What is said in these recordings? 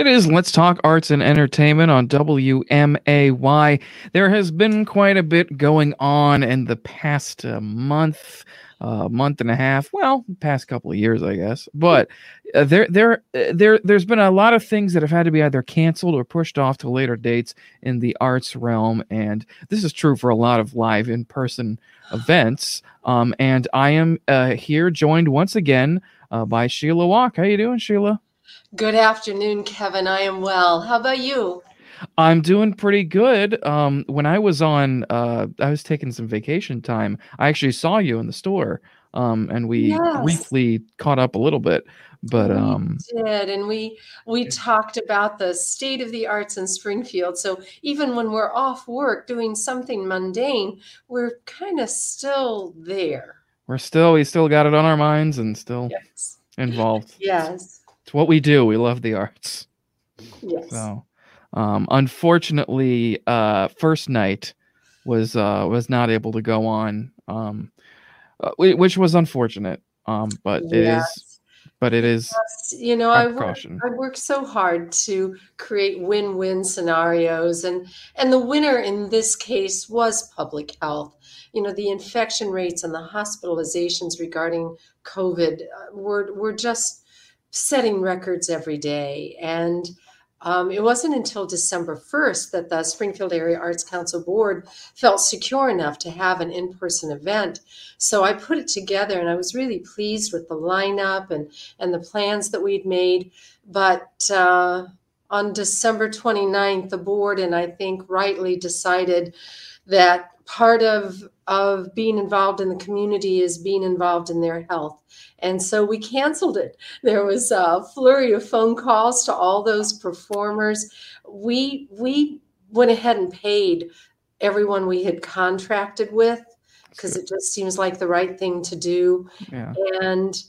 It is Let's Talk Arts and Entertainment on WMAY. There has been quite a bit going on in the past uh, month, uh, month and a half. Well, past couple of years, I guess. But uh, there, there, uh, there, there's been a lot of things that have had to be either canceled or pushed off to later dates in the arts realm, and this is true for a lot of live in-person events. Um, and I am uh, here joined once again uh, by Sheila Walk. How you doing, Sheila? Good afternoon, Kevin. I am well. How about you? I'm doing pretty good. Um, when I was on, uh, I was taking some vacation time. I actually saw you in the store, um, and we Yes. briefly caught up a little bit. But um, We did, and we we talked about the state of the arts in Springfield. So even when we're off work doing something mundane, we're kind of still there. we're still, we still got it on our minds and still Yes. involved. Yes. It's what we do. We love the arts. Yes. So, um, unfortunately, uh, first night was uh, was not able to go on, um, uh, which was unfortunate. Um, but it is, Yes. but it is Yes. You know, I work. I work so hard to create win-win scenarios, and and the winner in this case was public health. You know, the infection rates and the hospitalizations regarding COVID uh, were were just setting records every day, and um, it wasn't until December 1st that the Springfield Area Arts Council Board felt secure enough to have an in-person event. So I put it together, and I was really pleased with the lineup and and the plans that we'd made. But uh, on December 29th, the board and I think rightly decided that part of of being involved in the community is being involved in their health. And so we canceled it. There was a flurry of phone calls to all those performers. We we went ahead and paid everyone we had contracted with because it just seems like the right thing to do yeah. and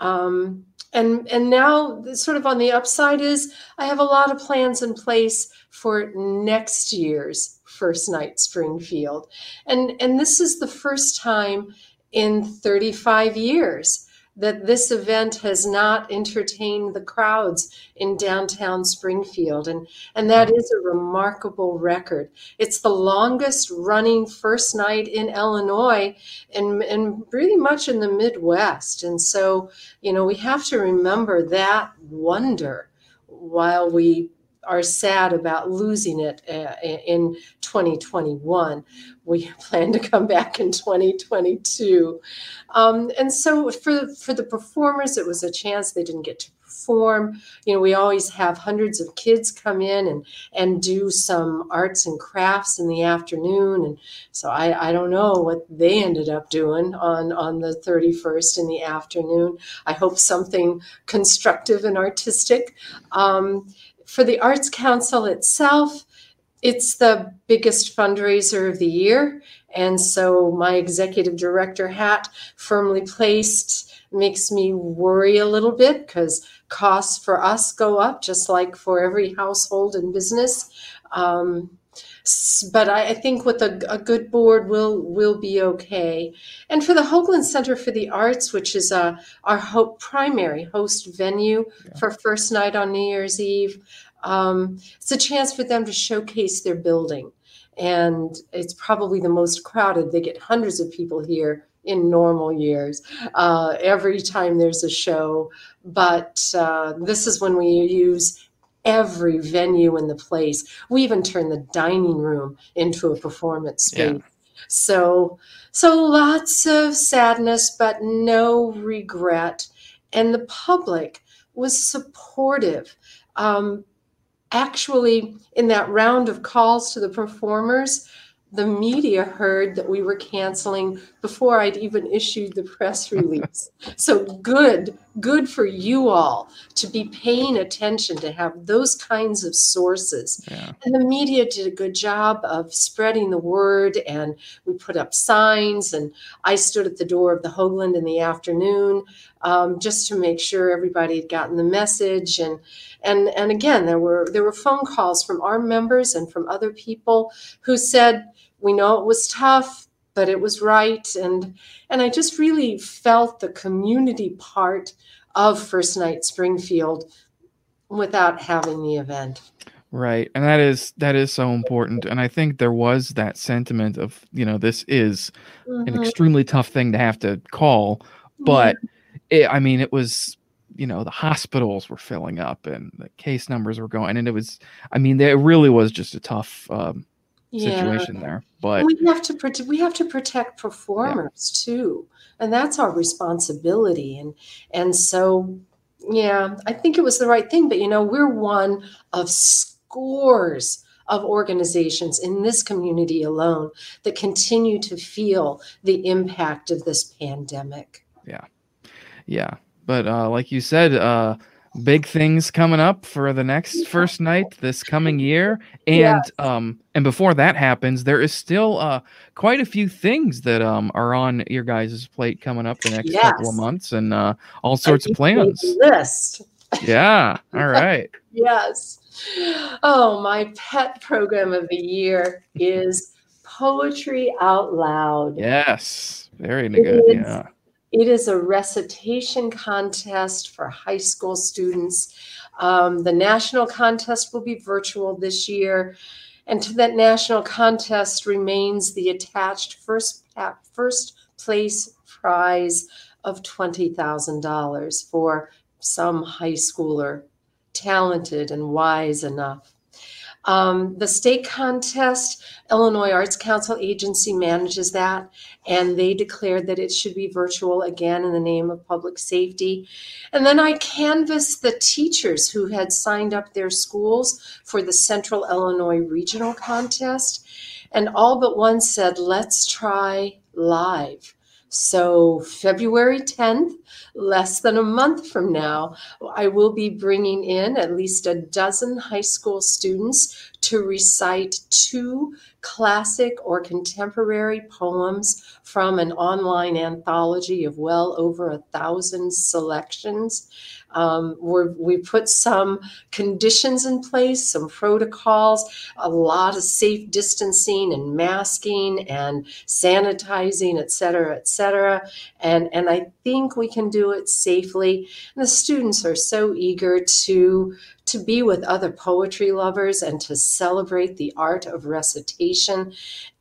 um, and and now sort of on the upside is I have a lot of plans in place for next year's first night Springfield, and and this is the first time in 35 years that this event has not entertained the crowds in downtown Springfield and and that is a remarkable record. It's the longest running first night in Illinois and and pretty much in the Midwest. And so, you know, we have to remember that wonder while we are sad about losing it uh, in 2021. We plan to come back in 2022. Um, and so for, for the performers, it was a chance they didn't get to perform. You know, we always have hundreds of kids come in and, and do some arts and crafts in the afternoon. And so I, I don't know what they ended up doing on, on the 31st in the afternoon. I hope something constructive and artistic. Um, for the Arts Council itself, it's the biggest fundraiser of the year. And so my executive director hat firmly placed makes me worry a little bit because costs for us go up just like for every household and business. Um, but I, I think with a, a good board, we'll will be okay. And for the Hoagland Center for the Arts, which is uh, our ho- primary host venue Yeah. for first night on New Year's Eve, um, it's a chance for them to showcase their building. And it's probably the most crowded. They get hundreds of people here in normal years uh, every time there's a show. But uh, this is when we use every venue in the place. We even turned the dining room into a performance space. Yeah. So, so lots of sadness, but no regret. And the public was supportive. Um, actually, in that round of calls to the performers, the media heard that we were canceling before I'd even issued the press release. so good, good for you all to be paying attention to have those kinds of sources. Yeah. And the media did a good job of spreading the word, and we put up signs. And I stood at the door of the Hoagland in the afternoon um, just to make sure everybody had gotten the message. And and and again, there were there were phone calls from our members and from other people who said, "We know it was tough." But it was right, and and I just really felt the community part of First Night Springfield without having the event. Right. And that is that is so important. And I think there was that sentiment of, you know, this is an Mhm. extremely tough thing to have to call, but it, I mean, it was, you know, the hospitals were filling up and the case numbers were going, and it was, I mean, it really was just a tough um, Yeah. situation there. But we have to protect we have to protect performers too and that's our responsibility and and so yeah i think it was the right thing but you know we're one of scores of organizations in this community alone that continue to feel the impact of this pandemic yeah, but uh, like you said, uh, big things coming up for the next first night this coming year, and Yes. um, and before that happens, there is still uh quite a few things that um are on your guys' plate coming up the next couple of months, and uh, all sorts of I think we plans. list Yeah, all right. Yes. Oh, my pet program of the year is Poetry Out Loud. Yes, very good. Yeah. It is a recitation contest for high school students. Um, the national contest will be virtual this year. And to that national contest remains the attached first, first place prize of $20,000 for some high schooler talented and wise enough. Um, the state contest, Illinois Arts Council agency manages that, and they declared that it should be virtual again in the name of public safety. And then I canvassed the teachers who had signed up their schools for the Central Illinois Regional Contest, and all but one said, let's try live. So, February 10th, less than a month from now, I will be bringing in at least a dozen high school students to recite two classic or contemporary poems from an online anthology of well over a thousand selections. Um, we're, we put some conditions in place, some protocols, a lot of safe distancing and masking and sanitizing, et cetera, et cetera. And, and I think we can do it safely. And the students are so eager to to be with other poetry lovers and to celebrate the art of recitation.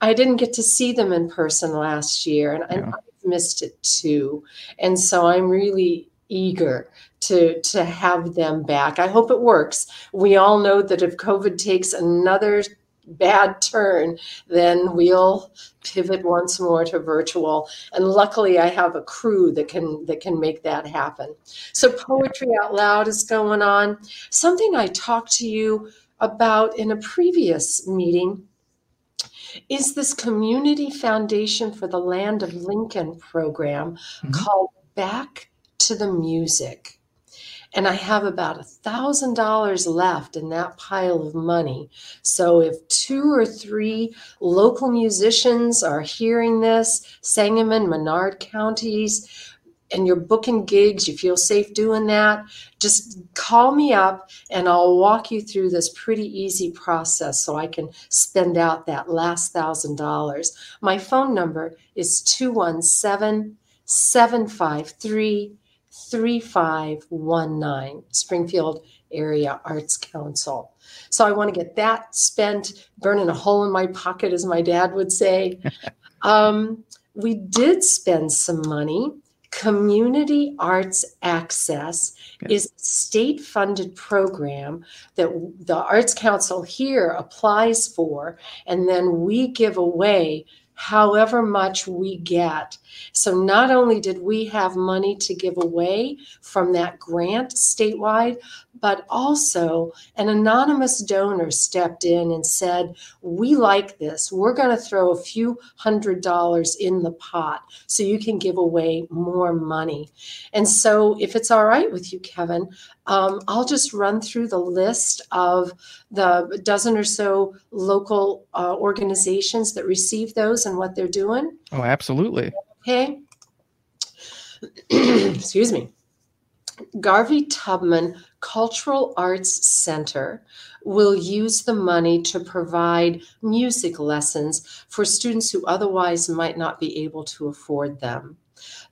I didn't get to see them in person last year, and I Yeah. I've missed it too. And so I'm really eager to to have them back. I hope it works. We all know that if COVID takes another bad turn, then we'll pivot once more to virtual. And luckily I have a crew that can that can make that happen. So poetry out loud is going on. Something I talked to you about in a previous meeting is this community foundation for the land of Lincoln program Mhm. called Back to the Music. And I have about a thousand dollars left in that pile of money. So if two or three local musicians are hearing this, Sangamon, Menard counties, and you're booking gigs, you feel safe doing that, just call me up and I'll walk you through this pretty easy process so I can spend out that last thousand dollars. My phone number is 217 753 3519, Springfield Area Arts Council. So I want to get that spent, burning a hole in my pocket, as my dad would say. um, we did spend some money. Community Arts Access is a state funded program that the Arts Council here applies for, and then we give away however much we get. So not only did we have money to give away from that grant statewide, but also an anonymous donor stepped in and said, We like this. We're going to throw a few hundred dollars in the pot so you can give away more money. And so, if it's all right with you, Kevin, um, I'll just run through the list of the dozen or so local uh, organizations that receive those and what they're doing. Oh, absolutely. Okay. Excuse me. Garvey Tubman Cultural Arts Center will use the money to provide music lessons for students who otherwise might not be able to afford them.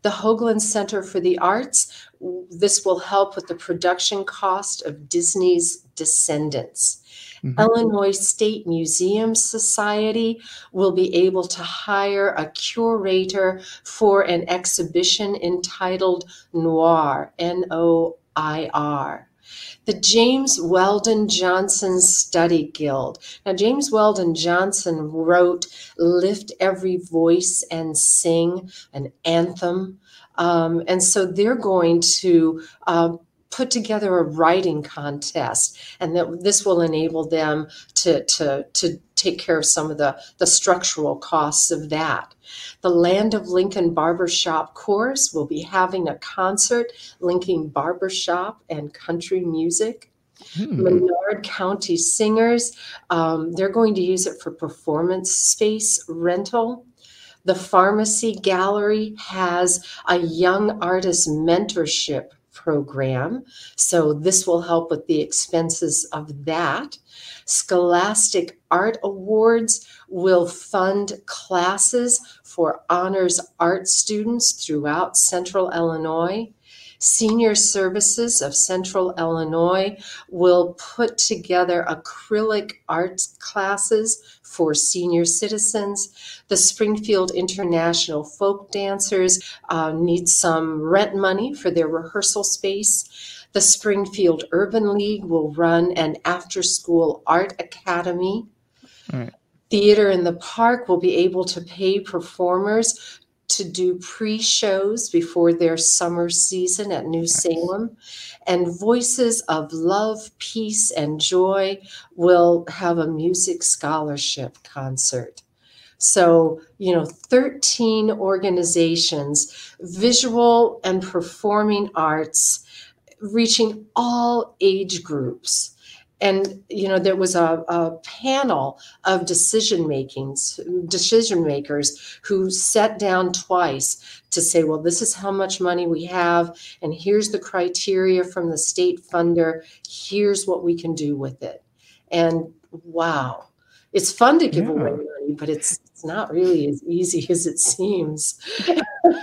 The Hoagland Center for the Arts, this will help with the production cost of Disney's Descendants. Mm-hmm. Illinois State Museum Society will be able to hire a curator for an exhibition entitled Noir, N O I R the James Weldon Johnson Study Guild. Now, James Weldon Johnson wrote Lift Every Voice and Sing, an anthem. Um, and so they're going to uh, put together a writing contest and that this will enable them to, to, to take care of some of the, the structural costs of that. The Land of Lincoln Barbershop Chorus will be having a concert linking barbershop and country music. Hmm. Menard County Singers, um, they're going to use it for performance space rental. The Pharmacy Gallery has a young artist mentorship program. So this will help with the expenses of that. Scholastic Art Awards will fund classes for honors art students throughout Central Illinois. Senior Services of Central Illinois will put together acrylic art classes for senior citizens. The Springfield International Folk Dancers uh, need some rent money for their rehearsal space. The Springfield Urban League will run an after school art academy. Theater in the Park will be able to pay performers to do pre-shows before their summer season at New Salem. And Voices of Love, Peace, and Joy will have a music scholarship concert. So, you know, 13 organizations, visual and performing arts, reaching all age groups and you know there was a, a panel of decision makings decision makers who sat down twice to say well this is how much money we have and here's the criteria from the state funder here's what we can do with it and wow it's fun to give yeah. away money but it's it's not really as easy as it seems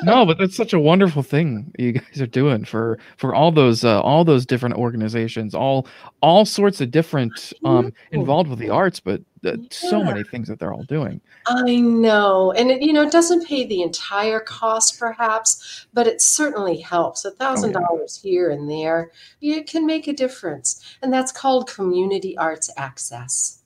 no, but that's such a wonderful thing you guys are doing for for all those uh, all those different organizations, all all sorts of different um involved with the arts, but uh, yeah. so many things that they're all doing. I know, and it, you know, it doesn't pay the entire cost, perhaps, but it certainly helps. A thousand dollars here and there, it can make a difference, and that's called community arts access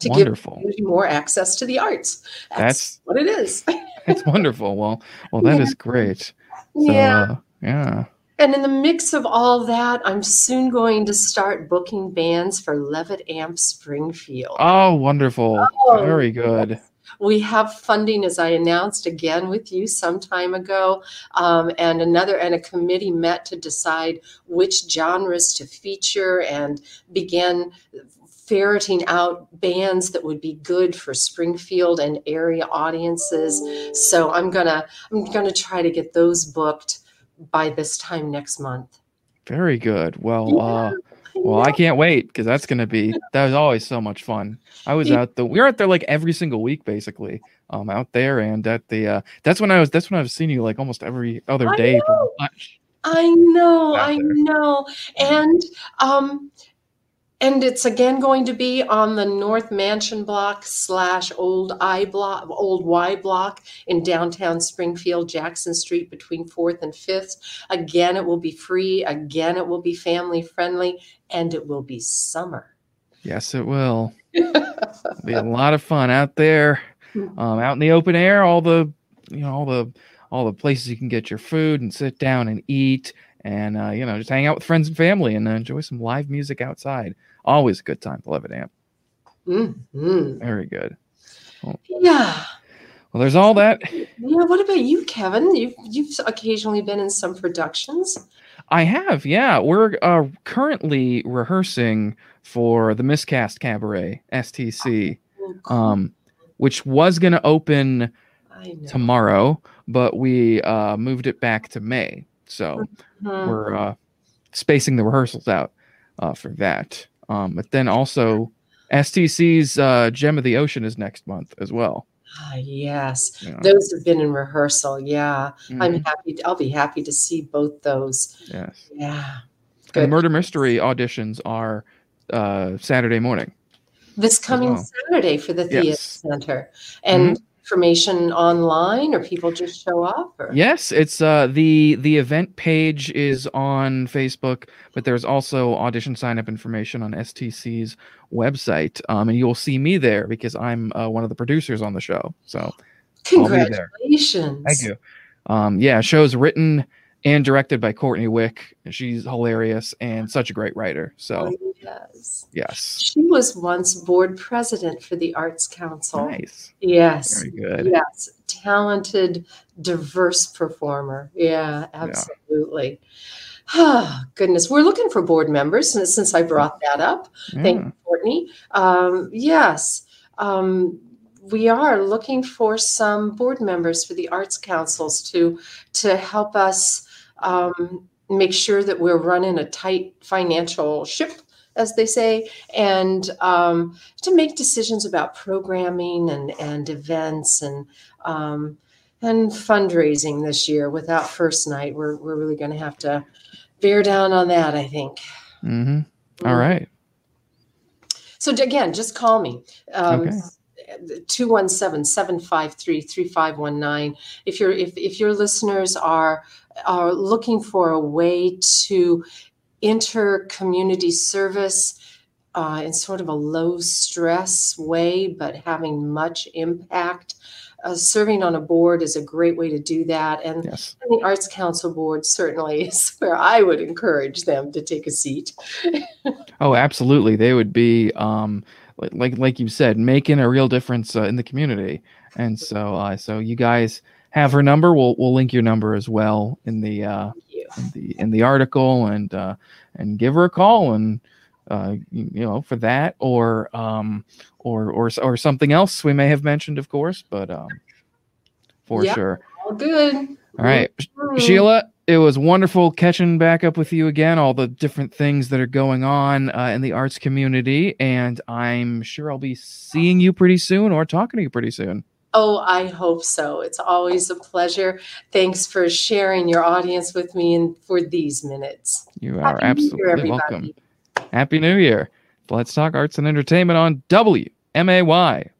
to Wonderful. give more access to the arts. That's, That's what it is. It's wonderful. Well, well, that yeah. is great. So, yeah. Uh, yeah. And in the mix of all that, I'm soon going to start booking bands for Levitt Amp Springfield. Oh, wonderful. Oh, Very good. Yes. We have funding, as I announced again with you some time ago, um, and another and a committee met to decide which genres to feature and began ferreting out bands that would be good for Springfield and area audiences. So I'm gonna I'm gonna try to get those booked by this time next month. Very good. Well, yeah, uh, well, I can't wait because that's gonna be that was always so much fun. I was out the we were out there like every single week basically. Um, out there and at the uh, that's when I was that's when I was seeing you like almost every other day. I know, I know, and um, and it's again going to be on the North Mansion Block slash Old I Block, Old Y Block in downtown Springfield, Jackson Street between 4th and 5th. Again, it will be free. Again, it will be family friendly and it will be summer. Yes, it will. be a lot of fun out there, um, out in the open air. All the, you know, all the, all the places you can get your food and sit down and eat and uh, you know just hang out with friends and family and uh, enjoy some live music outside always a good time to Levitt Amp. Mm-hmm. Very good. Well, yeah. Well, there's all that. Yeah. What about you, Kevin? You've you've occasionally been in some productions. I have. Yeah, we're uh, currently rehearsing for the Miscast Cabaret STC, oh, cool. um, which was going to open tomorrow, but we uh, moved it back to May. So mm-hmm. we're uh, spacing the rehearsals out uh, for that. Um, but then also STC's uh, Gem of the Ocean is next month as well. Ah, yes, Yeah. those have been in rehearsal. Yeah, I'm Mhm. happy. I'll be happy to see both those. Yes. Yeah, And the good. murder mystery auditions are uh, Saturday morning. This coming well. Saturday for the theater Yes. center, and information online, or people just show up. Or? Yes, it's uh the the event page is on Facebook, but there's also audition sign up information on STC's website. Um, and you'll see me there because I'm uh, one of the producers on the show. So. Congratulations! thank you. Um, yeah, show's written and directed by Courtney Wick. She's hilarious and such a great writer. So Oh, yes. yes, She was once board president for the Arts Council. nice, Yes. very good. Yes. Talented, diverse performer. Yeah, absolutely. Ah, goodness. We're looking for board members since, since I brought that up. Thank you, Courtney. Um, yes. Um, we are looking for some board members for the arts councils to to help us um, make sure that we're running a tight financial ship, as they say, and um, to make decisions about programming and and events and um, and fundraising this year. Without first night, we're we're really going to have to bear down on that. I think. hmm All right. So again, just call me. Um, Okay. 217-753-3519 if your if, if your listeners are are looking for a way to enter community service uh, in sort of a low stress way but having much impact uh, serving on a board is a great way to do that and Yes. the arts council board certainly is where i would encourage them to take a seat Oh, absolutely. They would be um like like, like you said, making a real difference uh, in the community. And so uh so you guys have her number. We'll we'll link your number as well in the uh in the in the article and uh and give her a call and uh you, you know for that or um or or or something else we may have mentioned of course, but um for Yeah. sure. all good All right. Mhm. Sheila, it was wonderful catching back up with you again, all the different things that are going on uh, in the arts community. And I'm sure I'll be seeing you pretty soon or talking to you pretty soon. Oh, I hope so. It's always a pleasure. Thanks for sharing your audience with me and for these minutes. You are Happy New Year, absolutely welcome. Happy New Year. Let's talk arts and entertainment on WMAY.